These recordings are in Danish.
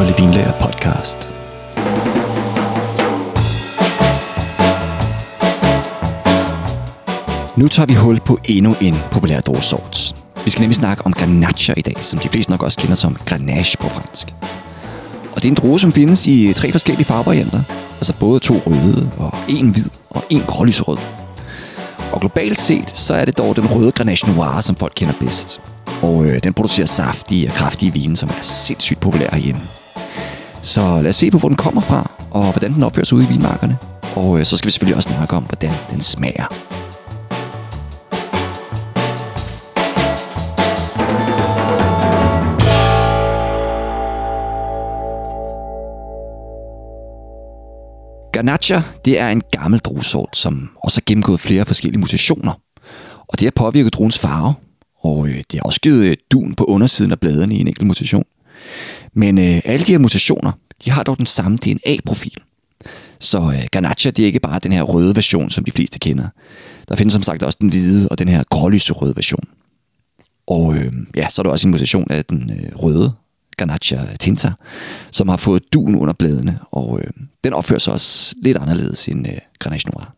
Kolde Vinlager podcast. Nu tager vi hul på endnu en populær druesort. Vi skal nemlig snakke om Grenache i dag, som de fleste nok også kender som Grenache på fransk. Og det er en drue, som findes i tre forskellige farvevarianter. Altså både to røde, og en hvid og en grålyserød. Og globalt set, så er det dog den røde Grenache Noir, som folk kender bedst. Og øh, den producerer saftige og kraftige vine, som er sindssygt populær herhjemme. Så lad os se på, hvor den kommer fra, og hvordan den opfører sig ude i vinmarkerne. Og øh, så skal vi selvfølgelig også snakke om, hvordan den smager. Garnacha, det er en gammel druesort, som også har gennemgået flere forskellige mutationer. Og det har påvirket druens farve, og øh, det har også givet øh, dun på undersiden af bladene i en enkelt mutation. Men øh, alle de her mutationer, de har dog den samme DNA-profil. Så øh, Garnacha, det er ikke bare den her røde version, som de fleste kender. Der findes som sagt også den hvide og den her grålyserøde version. Og øh, ja, så er der også en mutation af den øh, røde Garnacha tinta, som har fået duen under bladene, og øh, den opfører sig også lidt anderledes end øh, Grenache Noir.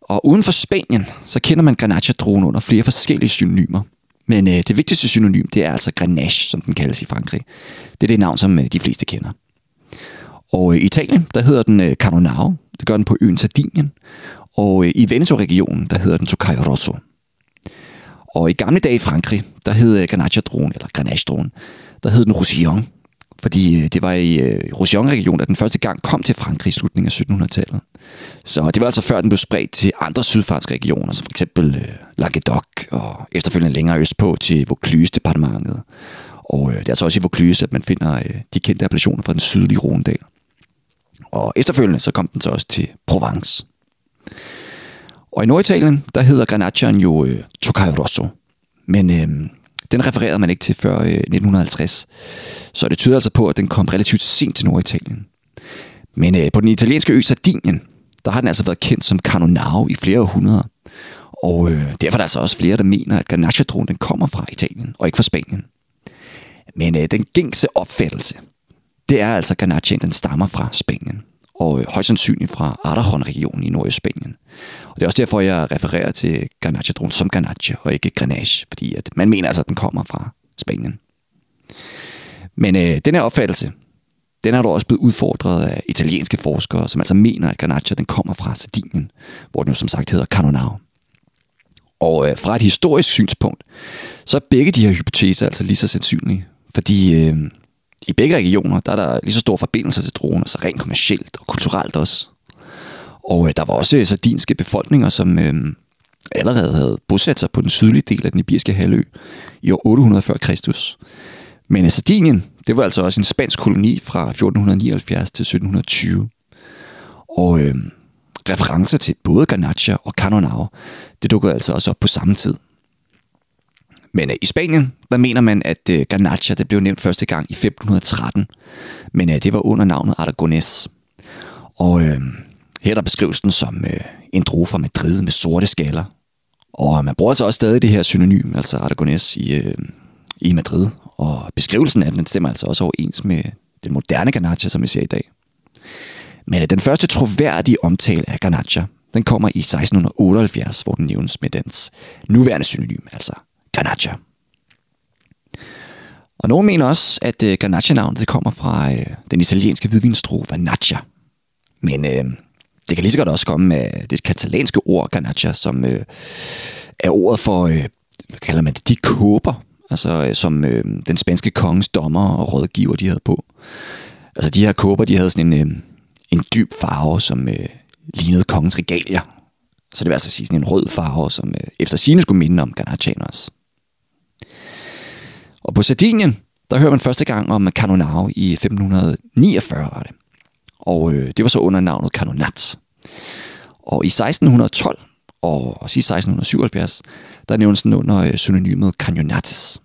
Og uden for Spanien, så kender man Garnacha-druen under flere forskellige synonymer. Men øh, det vigtigste synonym, det er altså Grenache, som den kaldes i Frankrig. Det er det navn, som øh, de fleste kender. Og øh, i Italien, der hedder den øh, Cannonau. Det gør den på øen Sardinien. Og øh, i Veneto-regionen, der hedder den Tocayo Rosso. Og i gamle dage i Frankrig, der hed øh, Grenache-dronen, eller Grenache-dronen, der hed den Roussillon. Fordi øh, det var i øh, Roussillon-regionen, der den første gang kom til Frankrig i slutningen af 1700-tallet. Så det var altså før den blev spredt til andre sydfranske regioner, som for eksempel øh, Languedoc og efterfølgende længere østpå til Vaucluse-departementet. Og øh, det er altså også i Vaucluse, at man finder øh, de kendte appellationer fra den sydlige Rondal. Og efterfølgende så kom den så også til Provence. Og i Norditalien, der hedder Granacciaen jo øh, Tocayo Rosso. Men øh, den refererede man ikke til før øh, 1950. Så det tyder altså på, at den kom relativt sent til Norditalien. Men øh, på den italienske ø Sardinien, der har den altså været kendt som Canonau i flere århundreder. Og øh, derfor er der altså også flere, der mener, at garnacha den kommer fra Italien, og ikke fra Spanien. Men øh, den gængse opfattelse, det er altså, at Garnachaen den stammer fra Spanien, og øh, højst sandsynligt fra Aragon-regionen i Nordøstspanien. Og det er også derfor, jeg refererer til garnacha som garnacha, og ikke grenache, fordi at man mener altså, at den kommer fra Spanien. Men øh, den her opfattelse, den er dog også blevet udfordret af italienske forskere, som altså mener, at Garnaccia den kommer fra Sardinien, hvor den jo som sagt hedder Cannonau. Og øh, fra et historisk synspunkt, så er begge de her hypoteser altså lige så sandsynlige, fordi øh, i begge regioner, der er der lige så stor forbindelse til droner, så altså rent kommercielt og kulturelt også. Og øh, der var også øh, sardinske befolkninger, som øh, allerede havde bosat sig på den sydlige del af den ibiriske halvø i år 800 før Kristus. Men øh, Sardinien, det var altså også en spansk koloni fra 1479 til 1720. Og øh, referencer til både Garnacha og Canonau, det dukker altså også op på samme tid. Men øh, i Spanien, der mener man, at øh, Garnacha det blev nævnt første gang i 1513. Men øh, det var under navnet Aragonés. Og øh, her der beskrives den som øh, en drue fra Madrid med sorte skaller. Og øh, man bruger altså også stadig det her synonym, altså Aragonés, i, øh, i Madrid. Og beskrivelsen af den stemmer altså også overens med den moderne Garnacha, som vi ser i dag. Men øh, den første troværdige omtale af Garnacha, den kommer i 1678, hvor den nævnes med dens nuværende synonym, altså Garnacha. Og nogen mener også, at øh, Garnacha-navnet det kommer fra øh, den italienske hvidvinstro Vanaccia. Men øh, det kan lige så godt også komme af det katalanske ord Garnacha, som øh, er ordet for, øh, hvad kalder man det, de kåber, altså øh, som øh, den spanske konges dommer og rådgiver, de havde på. Altså de her kåber, de havde sådan en, øh, en dyb farve, som øh, lignede kongens regalier. Så det var altså sige sådan en rød farve, som øh, efter sine skulle minde om Garnachanos. Og på Sardinien, der hører man første gang om Canonau i 1549, var det. Og øh, det var så under navnet Canonat. Og i 1612 og også i 1677, der nævnes den under øh, synonymet Canyonatis.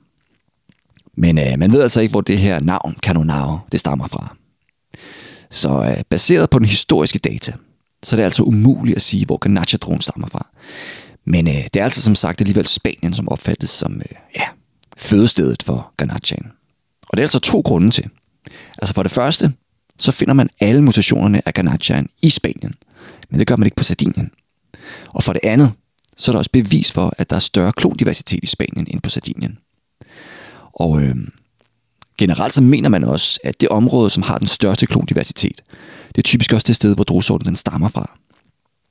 Men øh, man ved altså ikke, hvor det her navn, Canonao, det stammer fra. Så øh, baseret på den historiske data, så er det altså umuligt at sige, hvor Ganacha-dronen stammer fra. Men øh, det er altså som sagt alligevel Spanien, som opfattes som øh, ja, fødestedet for Ganachaen. Og det er altså to grunde til. Altså for det første, så finder man alle mutationerne af Garnachaen i Spanien, men det gør man ikke på Sardinien. Og for det andet, så er der også bevis for, at der er større klondiversitet i Spanien end på Sardinien. Og øh, generelt så mener man også, at det område, som har den største klondiversitet, det er typisk også det sted, hvor druesorten den stammer fra.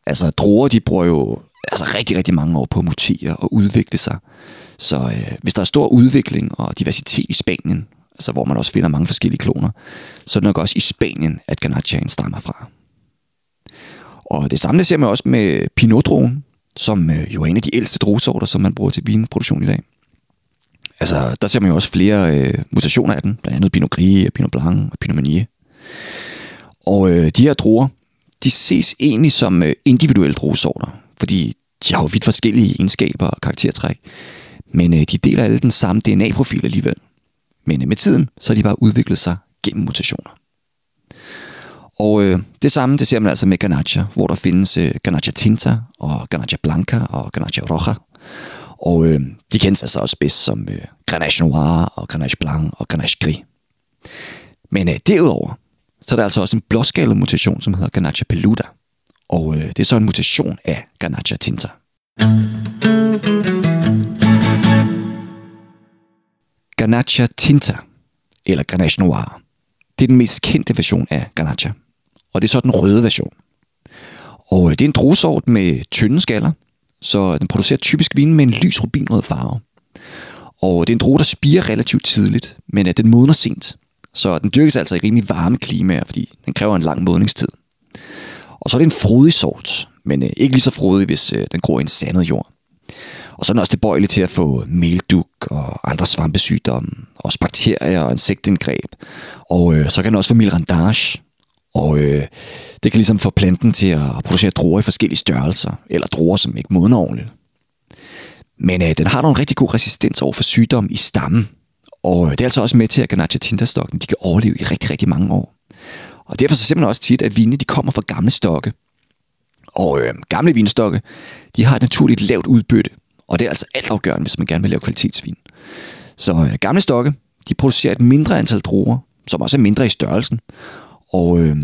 Altså druer, de bruger jo altså, rigtig, rigtig mange år på at mutere og udvikle sig. Så øh, hvis der er stor udvikling og diversitet i Spanien, altså hvor man også finder mange forskellige kloner, så er det nok også i Spanien, at Ganachaen stammer fra. Og det samme det ser man også med pinot som øh, jo er en af de ældste druesorter, som man bruger til vinproduktion i dag. Altså, der ser man jo også flere øh, mutationer af den, blandt andet Pinot Gris, Pinot Blanc og Pinot Meunier. Og øh, de her druer, de ses egentlig som øh, individuelle druesorter, fordi de har jo vidt forskellige egenskaber og karaktertræk. Men øh, de deler alle den samme DNA-profil alligevel. Men øh, med tiden, så har de bare udviklet sig gennem mutationer. Og øh, det samme, det ser man altså med Ganacha, hvor der findes øh, Ganacha Tinta og Ganacha Blanca og Ganacha Roja. Og øh, de kendes altså også bedst som øh, Grenache Noir og Grenache Blanc og Grenache Gris. Men øh, derudover, så er der altså også en blåskalet mutation, som hedder Ganacha Peluda. Og øh, det er så en mutation af Ganacha Tinta. Ganacha Tinta, eller Grenache Noir, det er den mest kendte version af Ganacha. Og det er så den røde version. Og øh, det er en druesort med tynde skaller, så den producerer typisk vin med en lys rubinrød farve. Og det er en drue, der spiger relativt tidligt, men at den modner sent. Så den dyrkes altså i rimelig varme klimaer, fordi den kræver en lang modningstid. Og så er det en frodig sort, men øh, ikke lige så frodig, hvis øh, den gror i en sandet jord. Og så er den også tilbøjelig til at få melduk og andre svampesygdomme, også bakterier og insektindgreb. Og øh, så kan den også få milrandage, og øh, det kan ligesom få planten til at producere druer i forskellige størrelser, eller druer, som ikke modner ordentligt. Men øh, den har nogle rigtig god resistens over for sygdom i stammen. Og øh, det er altså også med til, at Ganache tintastokken de kan overleve i rigtig, rigtig mange år. Og derfor så simpelthen også tit, at vine de kommer fra gamle stokke. Og øh, gamle vinstokke, de har et naturligt lavt udbytte. Og det er altså altafgørende, hvis man gerne vil lave kvalitetsvin. Så øh, gamle stokke, de producerer et mindre antal druer, som også er mindre i størrelsen. Og øh,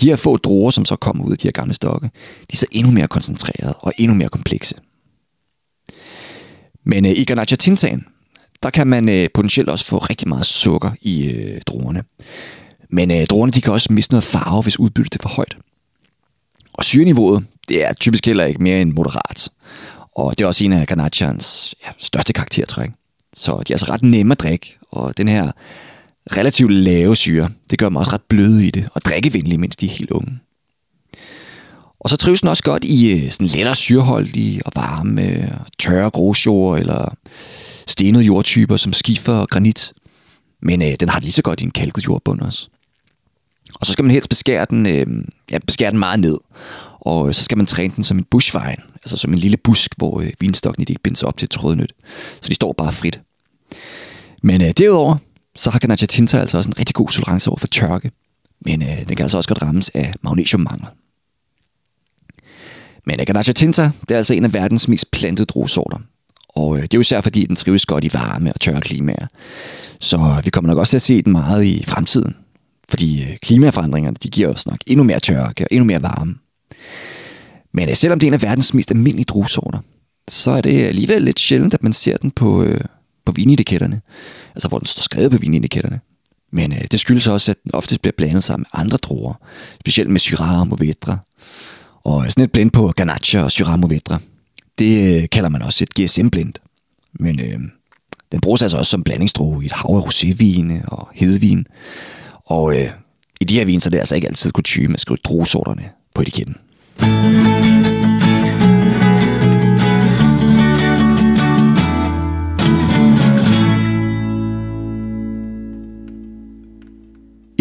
de her få druer, som så kommer ud af de her gamle stokke, de er så endnu mere koncentrerede og endnu mere komplekse. Men øh, i Garnacha Tintan, der kan man øh, potentielt også få rigtig meget sukker i øh, druerne. Men øh, druerne de kan også miste noget farve, hvis udbyttet er for højt. Og syreniveauet, det er typisk heller ikke mere end moderat. Og det er også en af Garnachans ja, største karaktertræk. Så de er altså ret nemme at drikke, og den her relativt lave syre, det gør dem også ret bløde i det, og drikkevenlige, mens de er helt unge. Og så trives den også godt i øh, sådan lettere syreholdige og varme, øh, tørre grosjord eller stenede jordtyper som skifer og granit. Men øh, den har det lige så godt i en kalket jordbund også. Og så skal man helst beskære den, øh, ja, beskære den meget ned. Og øh, så skal man træne den som en bushvine, altså som en lille busk, hvor øh, vinstokken ikke bindes op til trådnyt. Så de står bare frit. Men øh, derudover, så har Ganache Tinta altså også en rigtig god tolerance over for tørke. Men øh, den kan altså også godt rammes af magnesiummangel. Men øh, Ganache Tinta, det er altså en af verdens mest plantede druesorter. Og øh, det er jo især fordi, den trives godt i varme og tørre klimaer. Så øh, vi kommer nok også til at se den meget i fremtiden. Fordi øh, klimaforandringerne, de giver os nok endnu mere tørke og endnu mere varme. Men øh, selvom det er en af verdens mest almindelige druesorter, så er det alligevel lidt sjældent, at man ser den på, øh, på vinetiketterne. Altså hvor den står skrevet på vinetiketterne. Men øh, det skyldes også, at den oftest bliver blandet sammen med andre druer. Specielt med Syrah og Mourvedre. Og øh, sådan et blend på Ganache og Syrah Mourvedre, det øh, kalder man også et GSM-blend. Men øh, den bruges altså også som blandingsdrue i et hav af rosévine og hedvin. Og øh, i de her vin, så er det altså ikke altid kutume at skrive druesorterne på etiketten.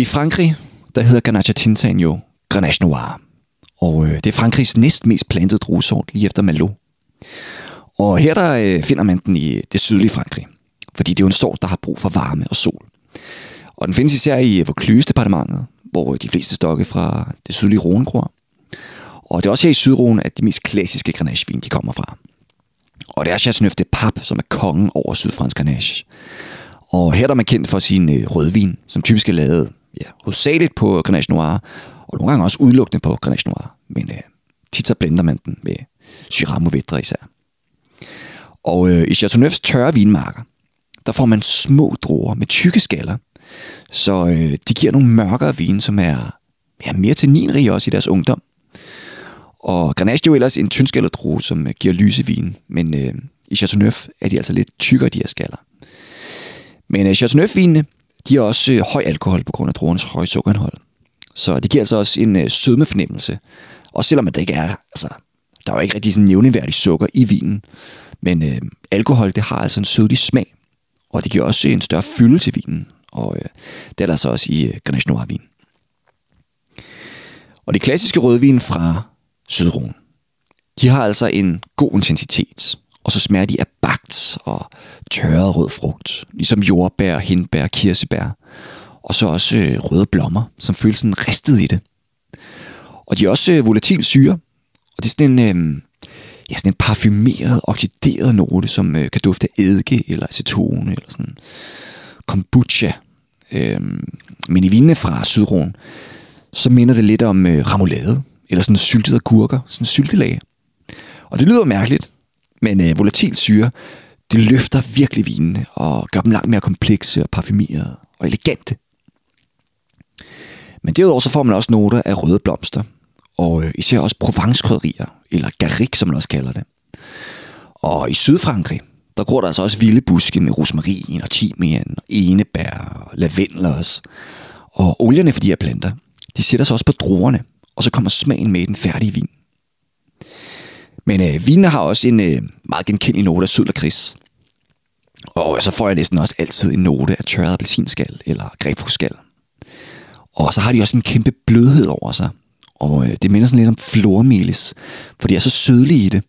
I Frankrig, der hedder Grenache Tintan jo Grenache Noir. Og øh, det er Frankrigs næst mest plantede druesort lige efter Malo. Og her der øh, finder man den i det sydlige Frankrig. Fordi det er jo en sort, der har brug for varme og sol. Og den findes især i Vaucluse-departementet, hvor øh, de fleste stokke fra det sydlige Rhône gror. Og det er også her i Sydrhône, at de mest klassiske grenagevin de kommer fra. Og det er Chateauneuf de Pap, som er kongen over sydfransk grenache. Og her er man kendt for sin øh, rødvin, som typisk er lavet ja, hovedsageligt på Grenache Noir, og nogle gange også udelukkende på Grenache Noir. Men øh, tit så blender man den med Syrah Mourvedre især. Og øh, i Chateauneufs tørre vinmarker, der får man små druer med tykke skaller. Så øh, de giver nogle mørkere vine, som er ja, mere ninrige også i deres ungdom. Og Grenache er jo ellers en tyndskallet drue, som øh, giver lyse vin. Men øh, i Chateauneuf er de altså lidt tykkere, de her skaller. Men øh, Chateauneuf-vinene, giver også øh, høj alkohol på grund af druernes høje sukkerindhold. Så det giver altså også en øh, sødmefornemmelse. Og selvom det ikke er, altså, der er jo ikke rigtig sådan nævneværdig sukker i vinen. Men øh, alkohol, det har altså en sødlig smag. Og det giver også en større fylde til vinen. Og øh, det er der så også i øh, Grenache Noir-vin. Og det klassiske rødvin fra Sydruen, de har altså en god intensitet. Og så smager de af bagt og tørret rød frugt, ligesom jordbær, hindbær, kirsebær. Og så også øh, røde blommer, som føles sådan ristet i det. Og de er også øh, volatil syre, og det er sådan en, øh, ja, sådan en parfumeret, oxideret note, som øh, kan dufte af eddike eller acetone eller sådan kombucha. Øh, men i vinene fra Sydron, så minder det lidt om øh, ramulade, eller sådan syltede agurker, sådan syltelage. Og det lyder mærkeligt, men øh, volatil syre, det løfter virkelig vinene og gør dem langt mere komplekse og parfumerede og elegante. Men derudover så får man også noter af røde blomster, og øh, især også provence eller garrigue, som man også kalder det. Og i Sydfrankrig, der gror der altså også vilde buske med rosmarin og timian, og enebær og lavendel også. Og olierne for de her planter, de sætter sig også på druerne, og så kommer smagen med i den færdige vin. Men øh, vinen har også en øh, meget genkendelig note af sød lakrids. Og så får jeg næsten også altid en note af tørret appelsinskal eller grapefrugtskal. Og så har de også en kæmpe blødhed over sig. Og øh, det minder sådan lidt om flormelis, for de er så sødlige i det.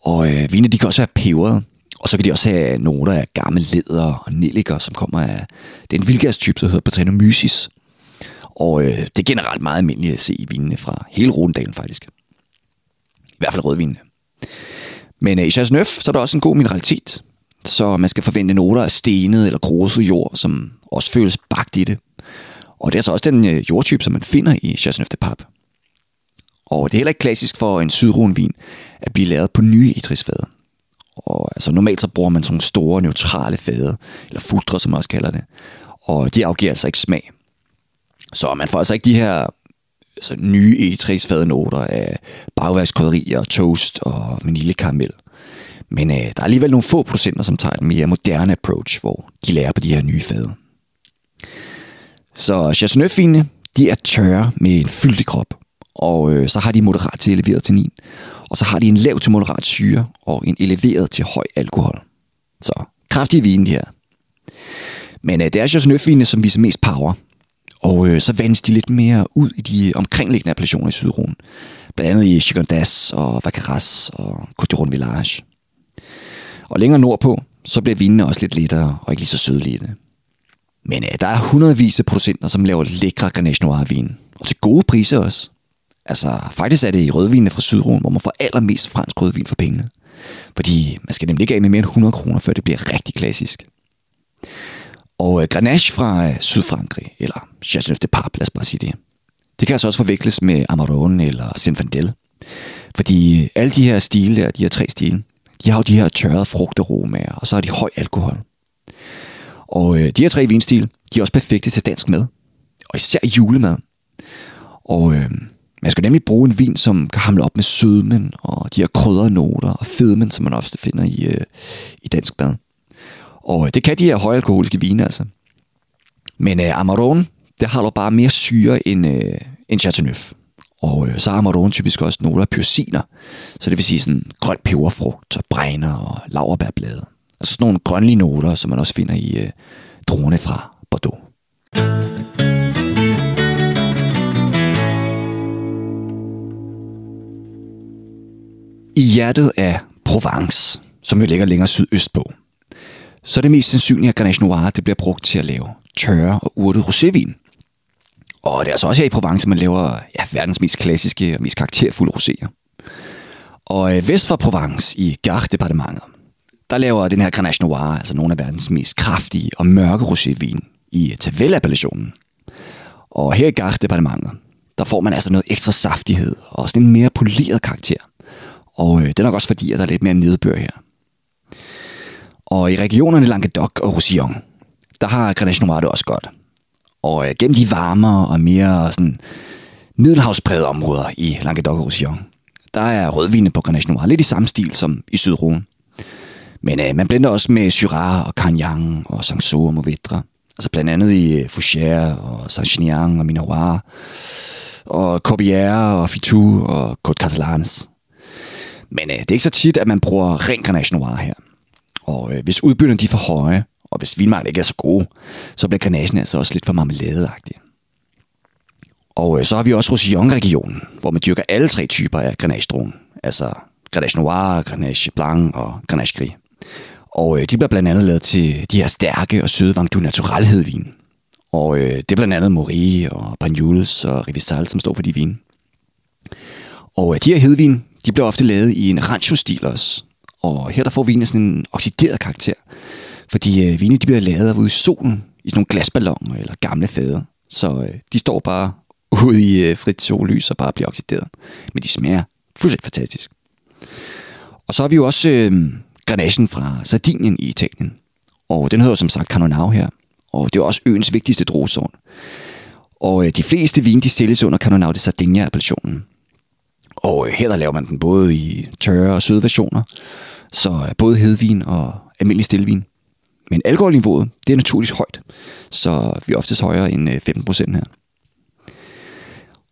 Og øh, vine, de kan også være peberet. Og så kan de også have noter af gammel læder og nelliker, som kommer af... Det en vildgærstype, der hedder Patrinomyces. Og øh, det er generelt meget almindeligt at se i vinene fra hele Rodendalen faktisk. I hvert fald rødvinene. Men øh, i Chasneuf, så er der også en god mineralitet. Så man skal forvente noter af stenet eller gruset jord, som også føles bagt i det. Og det er så også den øh, jordtype, som man finder i Chasseneuf de Pape. Og det er heller ikke klassisk for en sydrunvin at blive lavet på nye etrisfader. Og altså normalt så bruger man sådan store neutrale fade, eller futre, som man også kalder det. Og de afgiver altså ikke smag. Så man får altså ikke de her altså, nye etrisfade noter af bagværkskrydderier, toast og vaniljekaramel. Men øh, der er alligevel nogle få procenter, som tager en mere moderne approach, hvor de lærer på de her nye fade. Så chateauneuf de er tørre med en fyldig krop, og øh, så har de moderat til eleveret tannin, og så har de en lav til moderat syre og en eleveret til høj alkohol. Så kraftige vine de her. Men øh, det er chateauneuf som viser mest power, og øh, så vandes de lidt mere ud i de omkringliggende appellationer i Sydruen. Blandt andet i Chigondas og Vacaras og Côte Village. Og længere nordpå, så bliver vinene også lidt lettere og ikke lige så sødlige. Men øh, der er hundredvis af producenter, som laver lækre Grenache Noir-vin. Og til gode priser også. Altså, faktisk er det i rødvinene fra Sydruen, hvor man får allermest fransk rødvin for pengene. Fordi man skal nemlig ikke af med mere end 100 kroner, før det bliver rigtig klassisk. Og øh, Grenache fra øh, Sydfrankrig, eller Chateauneuf de Pape, lad os bare sige det. Det kan altså også forveksles med Amarone eller Zinfandel. Fordi øh, alle de her stile der, de her tre stile, de har jo de her tørrede frugtaromaer, og så har de høj alkohol. Og øh, de her tre vinstil, de er også perfekte til dansk mad. Og især julemad. Og øh, man skal nemlig bruge en vin, som kan hamle op med sødmen og de her kryddernoter og fedmen, som man ofte finder i, øh, i dansk mad. Og øh, det kan de her højalkoholiske vine altså. Men øh, Amarone, det har dog bare mere syre end, øh, end Chateauneuf. Og øh, så har Amarone typisk også nogle af pyrsiner. Så det vil sige sådan grøn peberfrugt og bregner og laverbærblade. Altså sådan nogle grønlige noter, som man også finder i øh, druerne fra Bordeaux. I hjertet af Provence, som jo ligger længere sydøst på, så er det mest sandsynligt, at Grenache Noir det bliver brugt til at lave tørre og urtet rosévin. Og det er altså også her i Provence, man laver ja, verdens mest klassiske og mest karakterfulde roséer. Og øh, vest for Provence i Gard-departementet, der laver den her Grenache Noir altså nogle af verdens mest kraftige og mørke rosévin i øh, Tavel-appellationen. Og her i Gare-departementet, der får man altså noget ekstra saftighed og sådan en mere poleret karakter. Og øh, det er nok også fordi, at der er lidt mere nedbør her. Og i regionerne Languedoc og Roussillon, der har Grenache Noir det også godt. Og øh, gennem de varmere og mere sådan middelhavsprægede områder i Languedoc og Roussillon, der er rødvine på Grenache Noir lidt i samme stil som i Sydruen. Men øh, man blender også med Syrah og Cagnan og Sanxo og Mourvedre. Altså blandt andet i øh, Fouchère og Saint-Ginian og Minoir og Corbière og Fitou og Côte Catalanes. Men øh, det er ikke så tit, at man bruger ren Grenache Noir her. Og øh, hvis udbytterne de er for høje, og hvis vinmarken ikke er så gode, så bliver grenachen altså også lidt for marmeladeagtig. Og øh, så har vi også Roussillon-regionen, hvor man dyrker alle tre typer af grenache Altså Grenache Noir, Grenache Blanc og Grenache Gris. Og øh, de bliver blandt andet lavet til de her stærke og søde Vang du Natural hedvin. Og øh, det er blandt andet Mori og Banyuls og Rivisal, som står for de vine. Og øh, de her hedvin, de bliver ofte lavet i en rancho-stil også. Og her der får vinen sådan en oxideret karakter. Fordi øh, vine de bliver lavet ude i solen, i sådan nogle glasballoner eller gamle fade. Så øh, de står bare ude i øh, frit sollys og bare bliver oxideret. Men de smager fuldstændig fantastisk. Og så har vi jo også øh, Grenachen fra Sardinien i Italien. Og den hedder som sagt Canonau her. Og det er også øens vigtigste druesort. Og øh, de fleste vine, de stilles under Canonau de Sardinia-appellationen. Og øh, her der laver man den både i tørre og søde versioner. Så øh, både hedvin og almindelig stillevin. Men alkoholniveauet, det er naturligt højt. Så vi er oftest højere end øh, 15% her.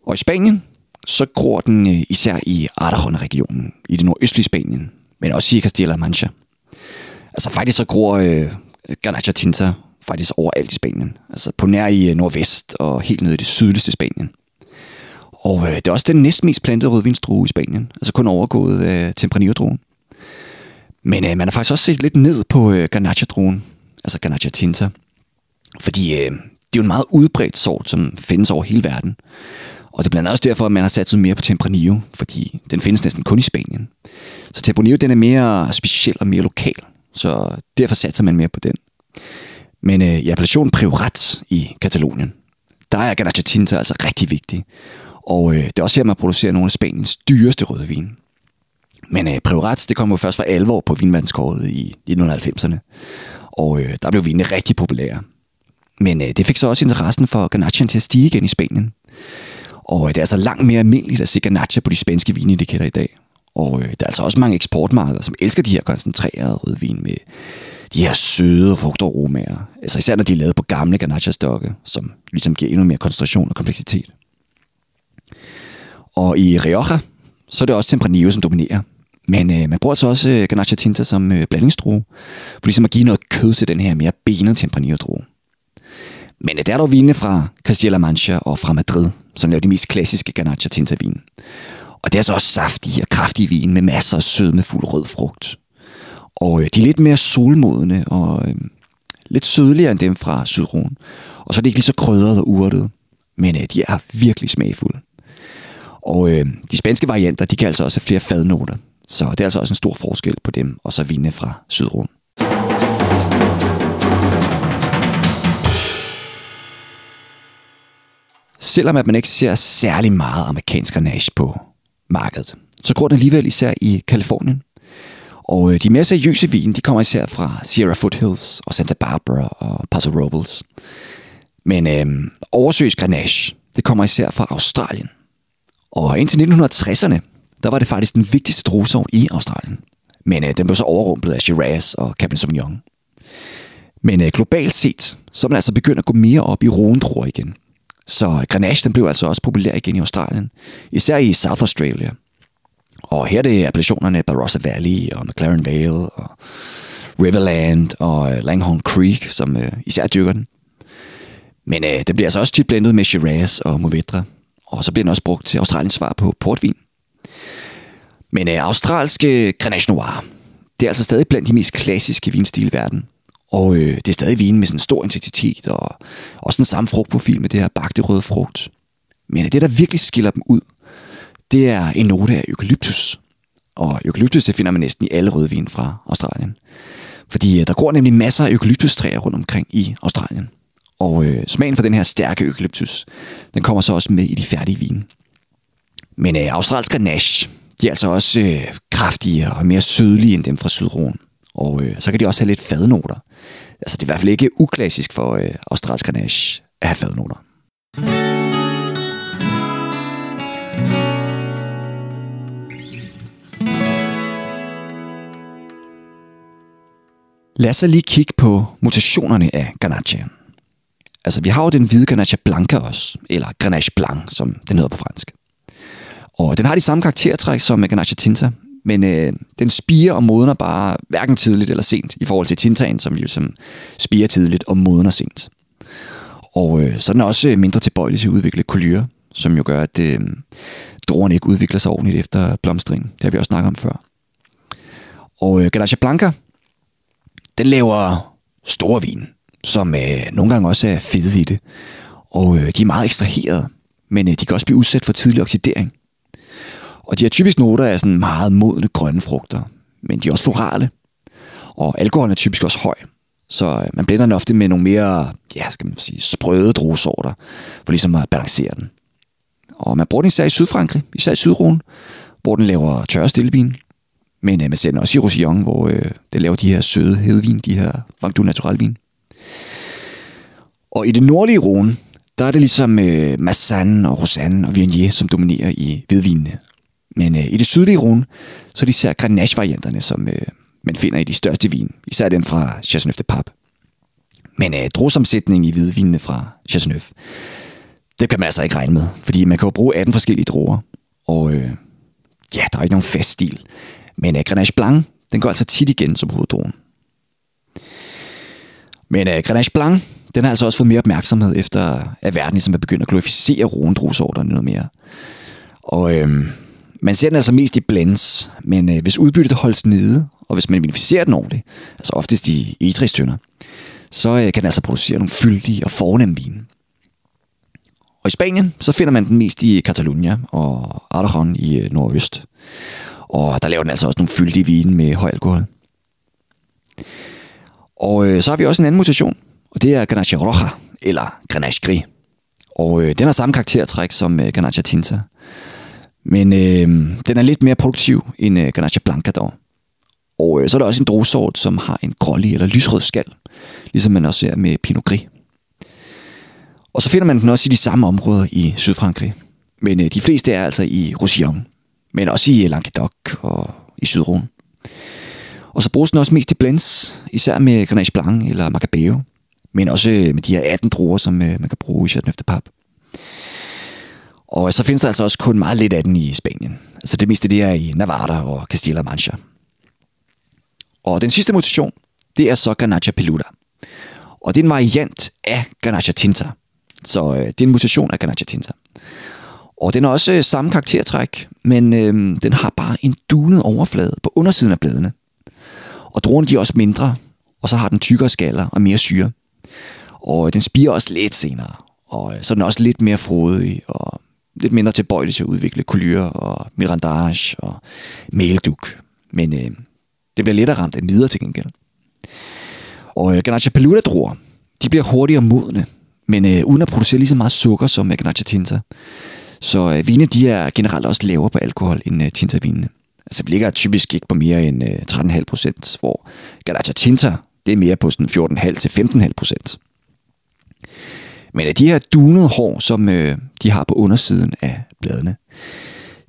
Og i Spanien, så gror den øh, især i Aragon-regionen, i det nordøstlige Spanien, men også i Castilla-La Mancha. Altså faktisk så gror øh, Garnacha Tinta faktisk overalt i Spanien. Altså på nær i nordvest og helt ned i det sydligste Spanien. Og øh, det er også den næstmest plantede rødvinsdrue i Spanien. Altså kun overgået af Tempranillo-druen. Men øh, man har faktisk også set lidt ned på øh, Garnacha-druen. Altså Garnacha Tinta. Fordi øh, det er jo en meget udbredt sort, som findes over hele verden. Og det er blandt andet også derfor, at man har sat mere på Tempranillo, fordi den findes næsten kun i Spanien. Så Tempranillo den er mere speciel og mere lokal, så derfor satser man mere på den. Men øh, i appellationen Priorat i Katalonien, der er Garnacha Tinta altså rigtig vigtig. Og øh, det er også her, man producerer nogle af Spaniens dyreste rødvin. Men øh, Priorats, det kom jo først for alvor på vinvandskortet i 1990'erne. Og øh, der blev vinene rigtig populære. Men øh, det fik så også interessen for Garnachaen til at stige igen i Spanien. Og øh, det er altså langt mere almindeligt at se Garnacha på de spanske vinetiketter i dag. Og øh, der er altså også mange eksportmarkeder, som elsker de her koncentrerede rødvin med de her søde frugtaromaer. Altså især når de er lavet på gamle Garnacha-stokke, som ligesom giver endnu mere koncentration og kompleksitet. Og i Rioja, så er det også Tempranillo, som dominerer. Men øh, man bruger så også øh, Ganache Tinta som øh, blandingsdrue, for ligesom at give noget kød til den her mere benede Tempranillo-drue. Men øh, der er dog vine fra Castilla Mancha og fra Madrid, som er de mest klassiske Ganache Tinta vin. Og det er så også saftige og kraftige vin med masser af sødme fuld rød frugt. Og øh, de er lidt mere solmodne og øh, lidt sødligere end dem fra Sydron. Og så er de ikke lige så krydrede og urtede, men øh, de er virkelig smagfulde. Og øh, de spanske varianter, de kan altså også have flere fadnoter. Så det er altså også en stor forskel på dem og så vine fra Sydrum. Selvom at man ikke ser særlig meget amerikansk grenache på markedet, så gror den alligevel især i Kalifornien. Og øh, de mere seriøse vine, de kommer især fra Sierra Foothills og Santa Barbara og Paso Robles. Men øh, oversøgs grenache, det kommer især fra Australien. Og indtil 1960'erne, der var det faktisk den vigtigste druesort i Australien. Men øh, den blev så overrumplet af Shiraz og Cabernet Sauvignon. Men øh, globalt set, så er man altså begyndt at gå mere op i roendruer igen. Så øh, Grenache den blev altså også populær igen i Australien. Især i South Australia. Og her er det appellationerne Barossa Valley og McLaren Vale og Riverland og øh, Langhorne Creek, som øh, især dyrker den. Men øh, det bliver altså også tit blandet med Shiraz og Mourvedre. Og så bliver den også brugt til Australiens svar på portvin. Men øh, australske Grenache Noir, det er altså stadig blandt de mest klassiske vinstil i verden. Og øh, det er stadig vin med sådan stor intensitet og også den samme frugtprofil med det her bagte røde frugt. Men øh, det, der virkelig skiller dem ud, det er en note af eukalyptus. Og eukalyptus det finder man næsten i alle rødvin fra Australien. Fordi øh, der går nemlig masser af eukalyptustræer rundt omkring i Australien. Og øh, smagen for den her stærke eukalyptus, den kommer så også med i de færdige vine. Men øh, australsk grenache, de er altså også øh, kraftigere og mere sødlige end dem fra Sydroen. Og øh, så kan de også have lidt fadnoter. Altså det er i hvert fald ikke uklassisk for øh, australsk grenache at have fadnoter. Lad os så lige kigge på mutationerne af Grenache. Altså, vi har jo den hvide Grenache Blanca også, eller Grenache Blanc, som den hedder på fransk. Og den har de samme karaktertræk som Grenache Tinta, men øh, den spiger og modner bare hverken tidligt eller sent i forhold til Tintaen, som ligesom jo som spiger tidligt og modner sent. Og øh, så er den også øh, mindre tilbøjelig til at udvikle kolyre, som jo gør, at øh, druerne ikke udvikler sig ordentligt efter blomstring. Det har vi også snakket om før. Og øh, Grenache Blanca, den laver store vin, som øh, nogle gange også er fede i det. Og øh, de er meget ekstraheret, men øh, de kan også blive udsat for tidlig oxidering. Og de har typisk noter af sådan meget modne grønne frugter, men de er også florale. Og alkoholen er typisk også høj, så øh, man blander den ofte med nogle mere, ja, skal man sige, sprøde druesorter, for ligesom at balancere den. Og man bruger den især i Sydfrankrig, især i Sydruen, hvor den laver tørre stillevin. Men øh, man ser den også i Roussillon, hvor øh, det laver de her søde hedvin, de her Vangdu Naturalvin. Vin. Og i det nordlige Rhône, der er det ligesom øh, Massan og Rosanne og Viognier, som dominerer i hvidvinene. Men øh, i det sydlige Rhône, så er det især Grenache-varianterne, som øh, man finder i de største vin. Især den fra Chasseneuve de Pape. Men øh, drosomsætningen i hvidvinene fra Chasseneuve, det kan man altså ikke regne med, fordi man kan jo bruge 18 forskellige druer. Og øh, ja, der er ikke nogen fast stil. Men øh, Grenache Blanc, den går altså tit igen som hoveddruen. Men øh, Grenache Blanc, den har altså også fået mere opmærksomhed efter, at verden ligesom er begyndt at glorificere roendruesorterne noget mere. Og øh, man ser den altså mest i blends, men øh, hvis udbyttet holdes nede, og hvis man minificerer den ordentligt, altså oftest i etristønder, så øh, kan den altså producere nogle fyldige og fornemme vine. Og i Spanien, så finder man den mest i Catalunya og Aragon i øh, nordøst. Og der laver den altså også nogle fyldige vine med høj alkohol. Og øh, så har vi også en anden mutation, og det er Ganache Roja, eller Grenache Gris. Og øh, den har samme karaktertræk som øh, Ganache Tinta. Men øh, den er lidt mere produktiv end øh, Ganache Blanca dog. Og øh, så er der også en druesort, som har en grålig eller lysrød skal, ligesom man også ser med Pinot Gris. Og så finder man den også i de samme områder i Sydfrankrig. Men øh, de fleste er altså i Roussillon, men også i Languedoc og i Sydron. Og så bruges den også mest i blends, især med Grenache Blanc eller Macabeo, men også øh, med de her 18 druer, som øh, man kan bruge i Chateauneuf de Pap. Og så findes der altså også kun meget lidt af den i Spanien. Altså det meste det er i Navarra og Castilla Mancha. Og den sidste mutation, det er så Garnacha Peluda. Og det er en variant af Garnacha Tinta. Så øh, det er en mutation af Garnacha Tinta. Og den har også øh, samme karaktertræk, men øh, den har bare en dunet overflade på undersiden af bladene. Og druerne de er også mindre, og så har den tykkere skaller og mere syre. Og øh, den spiger også lidt senere, og øh, så er den også lidt mere frodig og lidt mindre tilbøjelig til at udvikle kolyre og mirandage og melduk. Men øh, det bliver lettere ramt af videre til gengæld. Og øh, Ganache Peluda druer, de bliver hurtigere modne, men øh, uden at producere lige så meget sukker som øh, Ganache Tinta. Så øh, vine de er generelt også lavere på alkohol end øh, Tinta-vinene. Altså det ligger typisk ikke på mere end øh, 13,5 procent, hvor Galatia Tinta det er mere på sådan 14,5 til 15,5 procent. Men af de her dunede hår, som øh, de har på undersiden af bladene,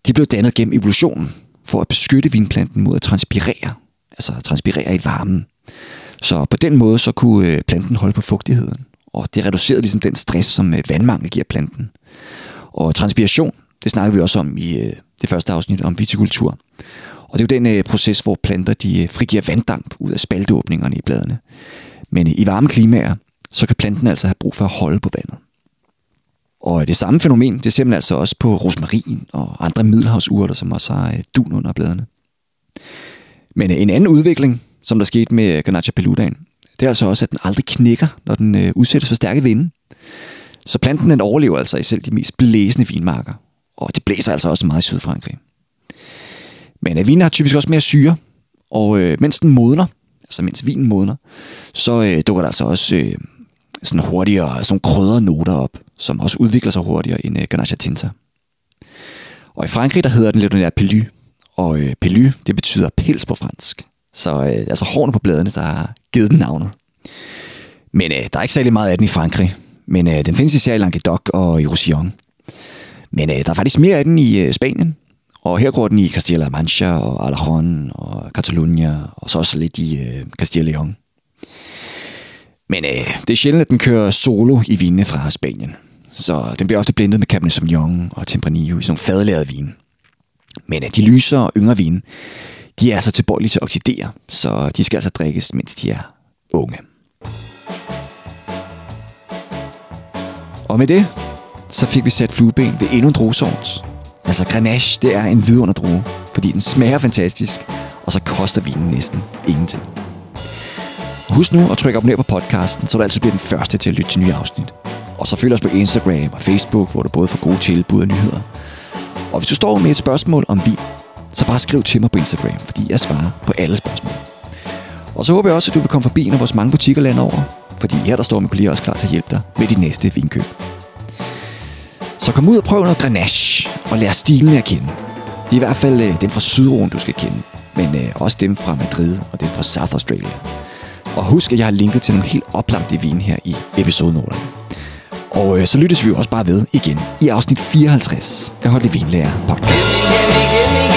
de blev dannet gennem evolutionen for at beskytte vinplanten mod at transpirere, altså transpirere i varmen. Så på den måde så kunne øh, planten holde på fugtigheden, og det reducerede ligesom den stress, som øh, vandmangel giver planten. Og transpiration, det snakkede vi også om i øh, det første afsnit om vitikultur. Og det er jo den øh, proces, hvor planter de øh, frigiver vanddamp ud af spalteåbningerne i bladene. Men i varme klimaer, så kan planten altså have brug for at holde på vandet. Og det samme fænomen, det ser man altså også på rosmarin og andre middelhavsurter, som også har øh, dun under bladene. Men øh, en anden udvikling, som der skete med øh, Garnacha peludaen, det er altså også, at den aldrig knækker, når den udsættes for stærke vinde. Så planten den overlever altså i selv de mest blæsende vinmarker. Og det blæser altså også meget i Sydfrankrig. Men øh, vinen har typisk også mere syre, og øh, mens den modner, altså mens vinen modner, så øh, dukker der altså også øh, sådan hurtigere, sådan nogle krydrede noter op, som også udvikler sig hurtigere end øh, Ganache Tinta. Og i Frankrig, der hedder den lidt der Pelu. Og øh, Pelu, det betyder pels på fransk. Så øh, altså hårene på bladene, der har givet den navnet. Men øh, der er ikke særlig meget af den i Frankrig. Men øh, den findes især i Languedoc og i Roussillon. Men øh, der er faktisk mere af den i øh, Spanien. Og her går den i Castilla-La Mancha og Aragon og Catalunya, og så også lidt i øh, Castilla León. Men øh, det er sjældent, at den kører solo i vinene fra Spanien. Så den bliver ofte blendet med Cabernet Sauvignon og Tempranillo i sådan nogle fadlærede vine. Men øh, de lysere og yngre vine, de er så tilbøjelige til at oxidere, så de skal altså drikkes, mens de er unge. Og med det, så fik vi sat flueben ved endnu en druesort. Altså Grenache, det er en vidunderdrue, fordi den smager fantastisk, og så koster vinen næsten ingenting. Husk nu at trykke abonner på podcasten, så du altid bliver den første til at lytte til nye afsnit. Og så følg os på Instagram og Facebook, hvor du både får gode tilbud og nyheder. Og hvis du står med et spørgsmål om vin, så bare skriv til mig på Instagram, fordi jeg svarer på alle spørgsmål. Og så håber jeg også, at du vil komme forbi en af vores mange butikker landet over, fordi her der står min kollega også klar til at hjælpe dig med dit næste vinkøb. Så kom ud og prøv noget Grenache og lær stilen at kende. Det er i hvert fald øh, den fra Sydron, du skal kende, men øh, også dem fra Madrid og dem fra South Australia. Og husk, at jeg har linket til nogle helt oplagte vin her i episodenoterne. Og øh, så lyttes vi jo også bare ved igen i afsnit 54 af Holde Vinlærer podcast. Gimme, gimme,